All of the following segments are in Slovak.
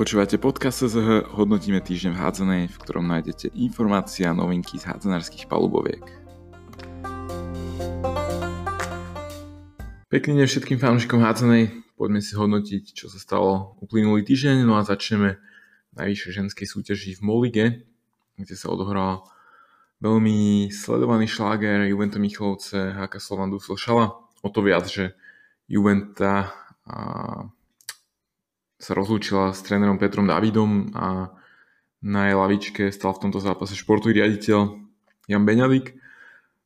Počúvate podcast SZH, hodnotíme týždeň v hádzanej, v ktorom nájdete informácie a novinky z hádzanárskych paluboviek. Pekný deň všetkým fanúšikom hádzanej, poďme si hodnotiť, čo sa stalo uplynulý týždeň, no a začneme najvyššej ženskej súťaži v Molige, kde sa odohral veľmi sledovaný šláger Juventa Michlovce, HK Slovan Dusel Šala. O to viac, že Juventa sa rozlúčila s trénerom Petrom Davidom a na jej lavičke stal v tomto zápase športový riaditeľ Jan Beňadik.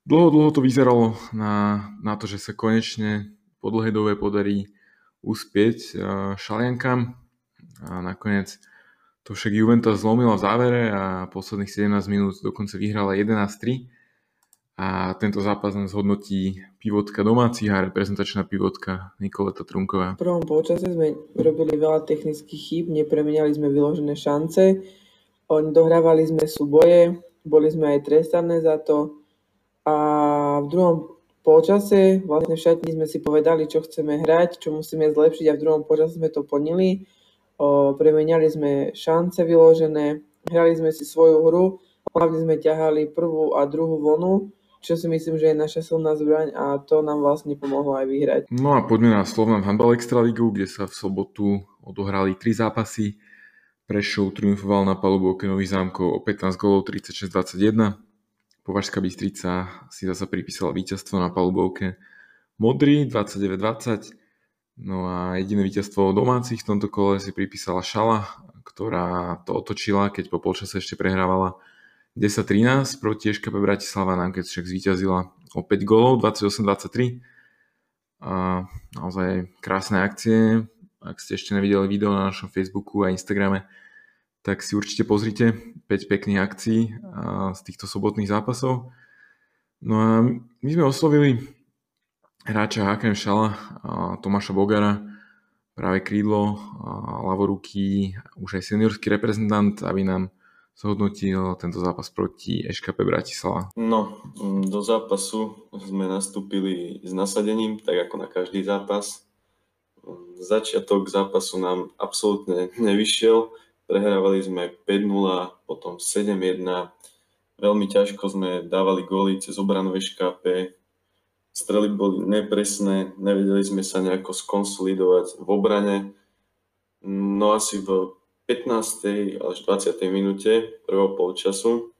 Dlho, dlho to vyzeralo na, na to, že sa konečne po dlhej dobe podarí uspieť uh, Šaliankám a nakoniec to však Juventus zlomila v závere a posledných 17 minút dokonca vyhrala 11-3 a tento zápas nám zhodnotí pivotka domácich a reprezentačná pivotka Nikoleta Trunková. V prvom počase sme robili veľa technických chýb, nepremeniali sme vyložené šance, dohrávali sme súboje, boli sme aj trestané za to a v druhom počase vlastne v sme si povedali, čo chceme hrať, čo musíme zlepšiť a v druhom počase sme to plnili. Premeniali sme šance vyložené, hrali sme si svoju hru, hlavne sme ťahali prvú a druhú vlnu čo si myslím, že je naša silná zbraň a to nám vlastne pomohlo aj vyhrať. No a poďme na Slovnan Handball Extraligu, kde sa v sobotu odohrali tri zápasy. Prešov triumfoval na palubovke Nových zámkov o 15 golov 36-21. Považská Bystrica si zase pripísala víťazstvo na palubovke Modrý 29-20. No a jediné víťazstvo domácich v tomto kole si pripísala Šala, ktorá to otočila, keď po polčase ešte prehrávala 10-13 proti Eškape Bratislava nám keď však zvíťazila o 5 golov, 28-23. A naozaj krásne akcie. Ak ste ešte nevideli video na našom Facebooku a Instagrame, tak si určite pozrite 5 pekných akcií z týchto sobotných zápasov. No a my sme oslovili hráča HKM Šala, Tomáša Bogara, práve krídlo, ľavoruky, už aj seniorský reprezentant, aby nám zhodnotil tento zápas proti EŠKP Bratislava? No, do zápasu sme nastúpili s nasadením, tak ako na každý zápas. Začiatok zápasu nám absolútne nevyšiel. Prehrávali sme 5-0, potom 7-1. Veľmi ťažko sme dávali góly cez obranu EŠKP. Strely boli nepresné, nevedeli sme sa nejako skonsolidovať v obrane. No asi v 15. až 20. minúte prvého polčasu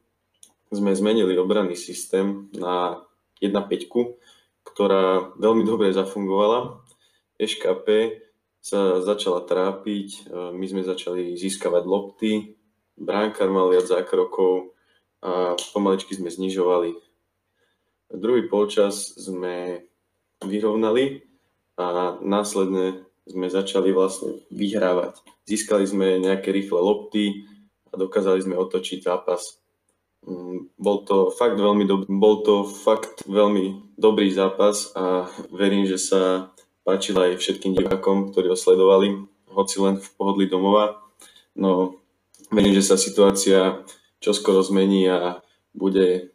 sme zmenili obranný systém na 1-5, ktorá veľmi dobre zafungovala. EŠKP sa začala trápiť, e, my sme začali získavať lopty, bránkar mal viac zákrokov a pomaličky sme znižovali. Druhý polčas sme vyrovnali a následne sme začali vlastne vyhrávať. Získali sme nejaké rýchle lopty a dokázali sme otočiť zápas. Mm, bol to fakt veľmi dobrý, bol to fakt veľmi dobrý zápas a verím, že sa páčil aj všetkým divákom, ktorí ho sledovali, hoci len v pohodlí domova. No, verím, že sa situácia čoskoro zmení a bude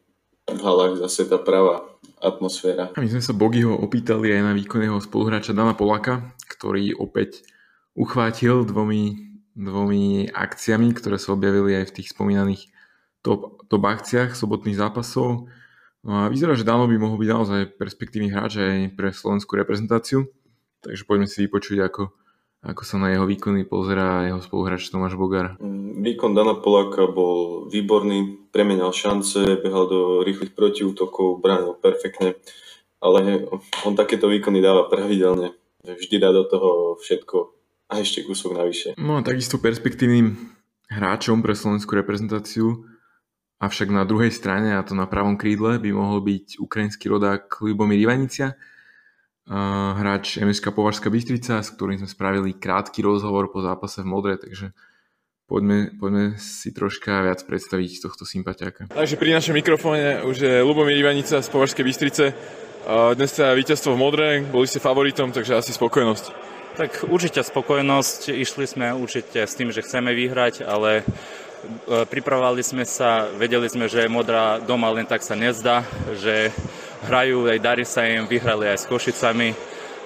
v halách zase tá pravá atmosféra. A my sme sa Bogiho opýtali aj na výkonného spoluhráča Dana Polaka, ktorý opäť uchvátil dvomi, dvomi akciami, ktoré sa objavili aj v tých spomínaných top, top akciách sobotných zápasov. No a vyzerá, že Dano by mohol byť naozaj perspektívny hráč aj pre slovenskú reprezentáciu. Takže poďme si vypočuť, ako, ako sa na jeho výkony pozerá jeho spoluhráč Tomáš Bogar. Mm, výkon Dana Poláka bol výborný, premenal šance, behal do rýchlych protiútokov, bránil perfektne, ale on takéto výkony dáva pravidelne vždy dá do toho všetko a ešte kúsok navyše. No a takisto perspektívnym hráčom pre slovenskú reprezentáciu, avšak na druhej strane, a to na pravom krídle, by mohol byť ukrajinský rodák Lubomír Ivanicia, hráč MSK Považská Bystrica, s ktorým sme spravili krátky rozhovor po zápase v Modre, takže poďme, poďme si troška viac predstaviť tohto sympatiáka. Takže pri našom mikrofóne už je Lubomír Ivanica z Považskej Bystrice. Dnes sa víťazstvo v modre, boli ste favoritom, takže asi spokojnosť. Tak určite spokojnosť, išli sme určite s tým, že chceme vyhrať, ale e, pripravovali sme sa, vedeli sme, že modrá doma len tak sa nezdá, že hrajú, aj darí sa im, vyhrali aj s Košicami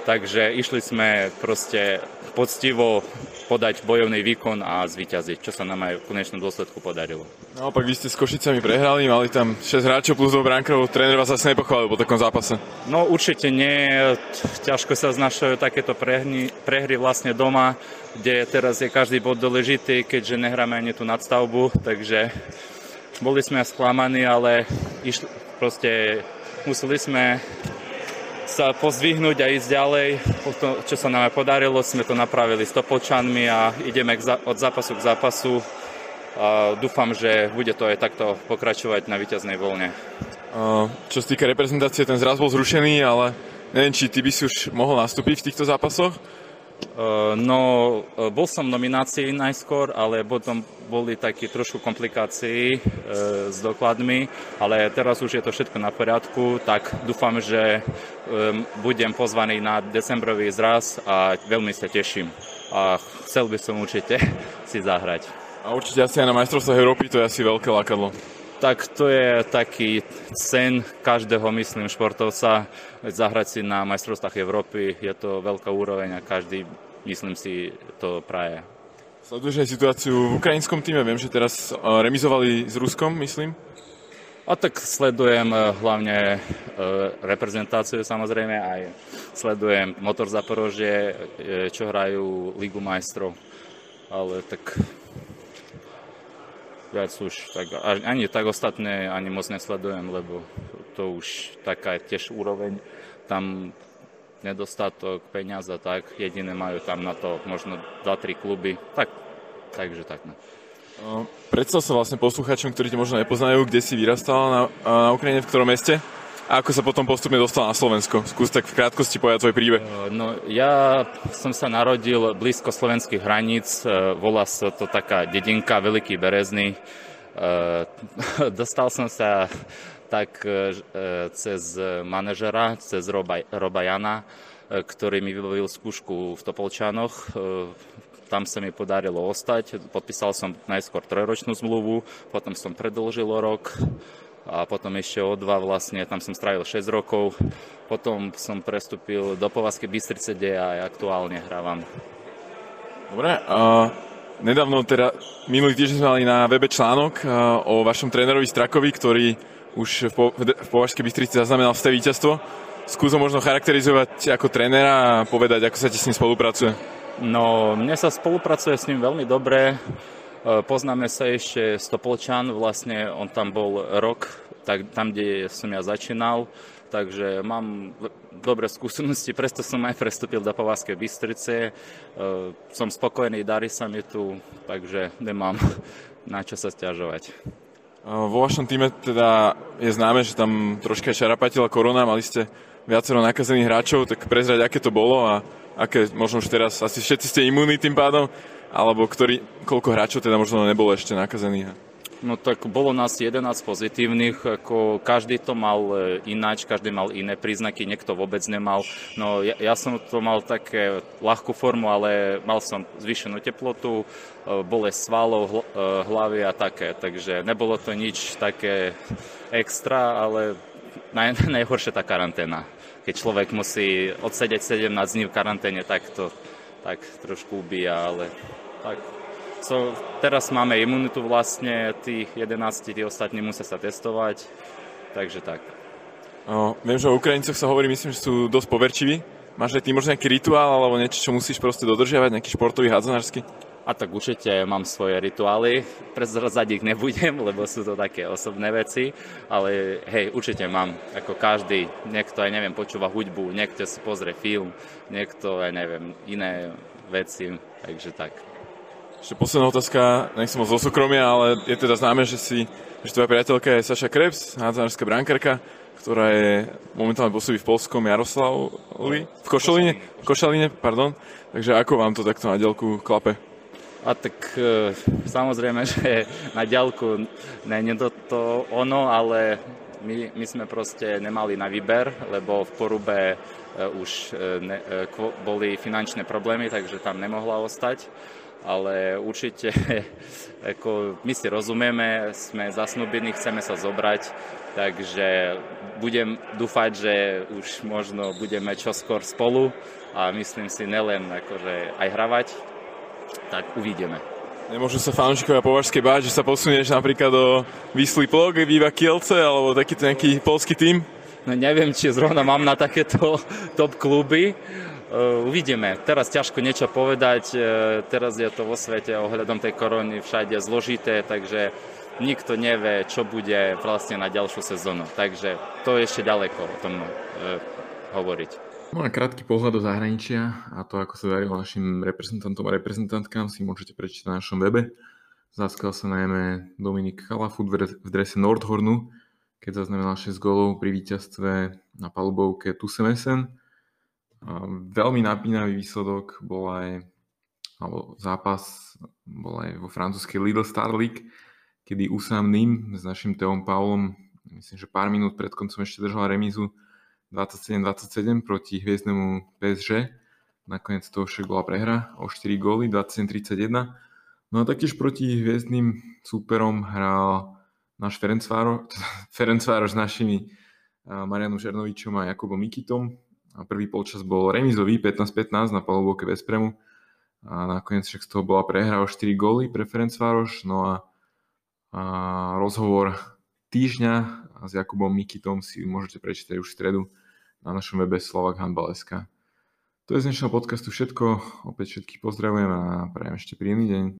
takže išli sme proste poctivo podať bojovný výkon a zvíťaziť, čo sa nám aj v konečnom dôsledku podarilo. Naopak vy ste s Košicami prehrali, mali tam 6 hráčov plus dvoch brankov, tréner vás asi nepochválil po takom zápase. No určite nie, ťažko sa znašajú takéto prehry, prehry vlastne doma, kde teraz je každý bod dôležitý, keďže nehráme ani tú nadstavbu, takže boli sme sklamaní, ale išli, proste museli sme sa pozdvihnúť a ísť ďalej. To, čo sa nám podarilo, sme to napravili s Topolčanmi a ideme od zápasu k zápasu. A dúfam, že bude to aj takto pokračovať na víťaznej voľne. Čo sa týka reprezentácie, ten zraz bol zrušený, ale neviem, či ty by si už mohol nastúpiť v týchto zápasoch? Eh, no, eh, bol som v nominácii najskôr, ale potom boli také trošku komplikácií e, s dokladmi, ale teraz už je to všetko na poriadku, tak dúfam, že e, budem pozvaný na decembrový zraz a veľmi sa teším. A chcel by som určite si zahrať. A určite asi aj na majstrovstvách Európy to je asi veľké lákadlo. Tak to je taký sen každého, myslím, športovca zahrať si na majstrovstvách Európy. Je to veľká úroveň a každý, myslím si, to praje. Sleduješ aj situáciu v ukrajinskom týme? Viem, že teraz remizovali s Ruskom, myslím. A tak sledujem e, hlavne e, reprezentáciu samozrejme, aj sledujem Motor Zaporožie, čo hrajú Ligu majstrov. Ale tak viac už tak, ani tak ostatné ani moc nesledujem, lebo to už taká tiež úroveň, tam nedostatok peniaza, tak jediné majú tam na to možno 2-3 kluby, tak, takže tak. No. Predstav sa vlastne posluchačom, ktorí ťa možno nepoznajú, kde si vyrastala na, na Ukrajine, v ktorom meste? A ako sa potom postupne dostal na Slovensko? Skús tak v krátkosti povedať tvoj príbeh. No, ja som sa narodil blízko slovenských hraníc, e, volá sa to taká dedinka Veľký Berezný. E, dostal som sa tak cez manažera, cez Roba, Roba Jana, ktorý mi vybavil skúšku v Topolčanoch tam sa mi podarilo ostať. Podpísal som najskôr trojročnú zmluvu, potom som predlžil rok a potom ešte o dva vlastne, tam som strávil 6 rokov. Potom som prestúpil do Povazky Bystrice, kde aj aktuálne hrávam. Dobre, a nedávno teda, minulý týždeň sme mali na webe článok o vašom trénerovi Strakovi, ktorý už v, po, v Považskej Bystrici zaznamenal ste víťazstvo. Skúsom možno charakterizovať ako trénera a povedať, ako sa ti s ním spolupracuje. No, mne sa spolupracuje s ním veľmi dobre. E, poznáme sa ešte z Topolčan, vlastne on tam bol rok, tak, tam, kde som ja začínal, takže mám dobré skúsenosti, preto som aj prestúpil do Povazkej Bystrice. E, som spokojný, darí sa mi tu, takže nemám na čo sa stiažovať. Vo vašom týme teda je známe, že tam troška šarapatila korona, mali ste viacero nakazených hráčov, tak prezrať, aké to bolo a aké možno už teraz, asi všetci ste imunní tým pádom, alebo ktorý, koľko hráčov teda možno nebolo ešte nakazených? No tak bolo nás 11 pozitívnych, ako každý to mal e, ináč, každý mal iné príznaky, niekto vôbec nemal. No ja, ja som to mal také ľahkú formu, ale mal som zvýšenú teplotu, e, bolesť svalov, e, hlavy a také, takže nebolo to nič také extra, ale naj, najhoršia tá karanténa. Keď človek musí odsedeť 17 dní v karanténe, tak to tak trošku ubíja, ale tak. So, teraz máme imunitu vlastne, tých 11, tí ostatní musia sa testovať, takže tak. No, viem, že o Ukrajincoch sa hovorí, myslím, že sú dosť poverčiví. Máš aj ty možno nejaký rituál alebo niečo, čo musíš proste dodržiavať, nejaký športový hádzanársky? A tak určite mám svoje rituály, prezrazať ich nebudem, lebo sú to také osobné veci, ale hej, určite mám, ako každý, niekto aj neviem, počúva hudbu, niekto si pozrie film, niekto aj neviem, iné veci, takže tak. Ešte posledná otázka, nech som moc zo súkromia, ale je teda známe, že si, že tvoja priateľka je Saša Krebs, hádzanárska brankarka, ktorá je momentálne pôsobí v Polskom Jaroslavli, v Košaline, v Košaline, pardon. Takže ako vám to takto na dielku klape? A tak e, samozrejme, že na ďalku je to, to ono, ale my, my sme proste nemali na výber, lebo v Porube už e, ne, e, boli finančné problémy, takže tam nemohla ostať ale určite ako my si rozumieme, sme zasnúbení, chceme sa zobrať, takže budem dúfať, že už možno budeme čoskôr spolu a myslím si nelen akože aj hravať, tak uvidíme. Nemôžu sa fanúšikovia Považskej báť, že sa posunieš napríklad do Výsly Plog, Viva Kielce alebo takýto nejaký polský tým? No neviem, či zrovna mám na takéto top kluby. Uh, uvidíme. Teraz ťažko niečo povedať. Uh, teraz je to vo svete ohľadom tej korony všade zložité, takže nikto nevie, čo bude vlastne na ďalšiu sezónu. Takže to je ešte ďaleko o tom uh, hovoriť. No krátky pohľad do zahraničia a to, ako sa darilo našim reprezentantom a reprezentantkám, si môžete prečítať na našom webe. Zaskal sa najmä Dominik Kalafut v drese Nordhornu, keď zaznamenal 6 gólov pri víťazstve na palubovke Tusemesen. Veľmi napínavý výsledok bol aj alebo zápas bol aj vo francúzskej Lidl Star League, kedy Usam Nim s našim Teom Paulom, myslím, že pár minút pred koncom ešte držal remízu, 27-27 proti hviezdnemu PSG. Nakoniec to však bola prehra o 4 góly, 27-31. No a taktiež proti hviezdnym súperom hral náš Ferencvároš s našimi Marianom Žernovičom a Jakubom Mikitom. A prvý polčas bol remizový 15-15 na palubovke Vespremu. A nakoniec však z toho bola prehra o 4 góly pre Ferencvároš. No a, a rozhovor týždňa s Jakubom Mikitom si môžete prečítať už v stredu na našom webe Slovak Handball.sk. To je z dnešného podcastu všetko. Opäť všetkých pozdravujem a prajem ešte príjemný deň.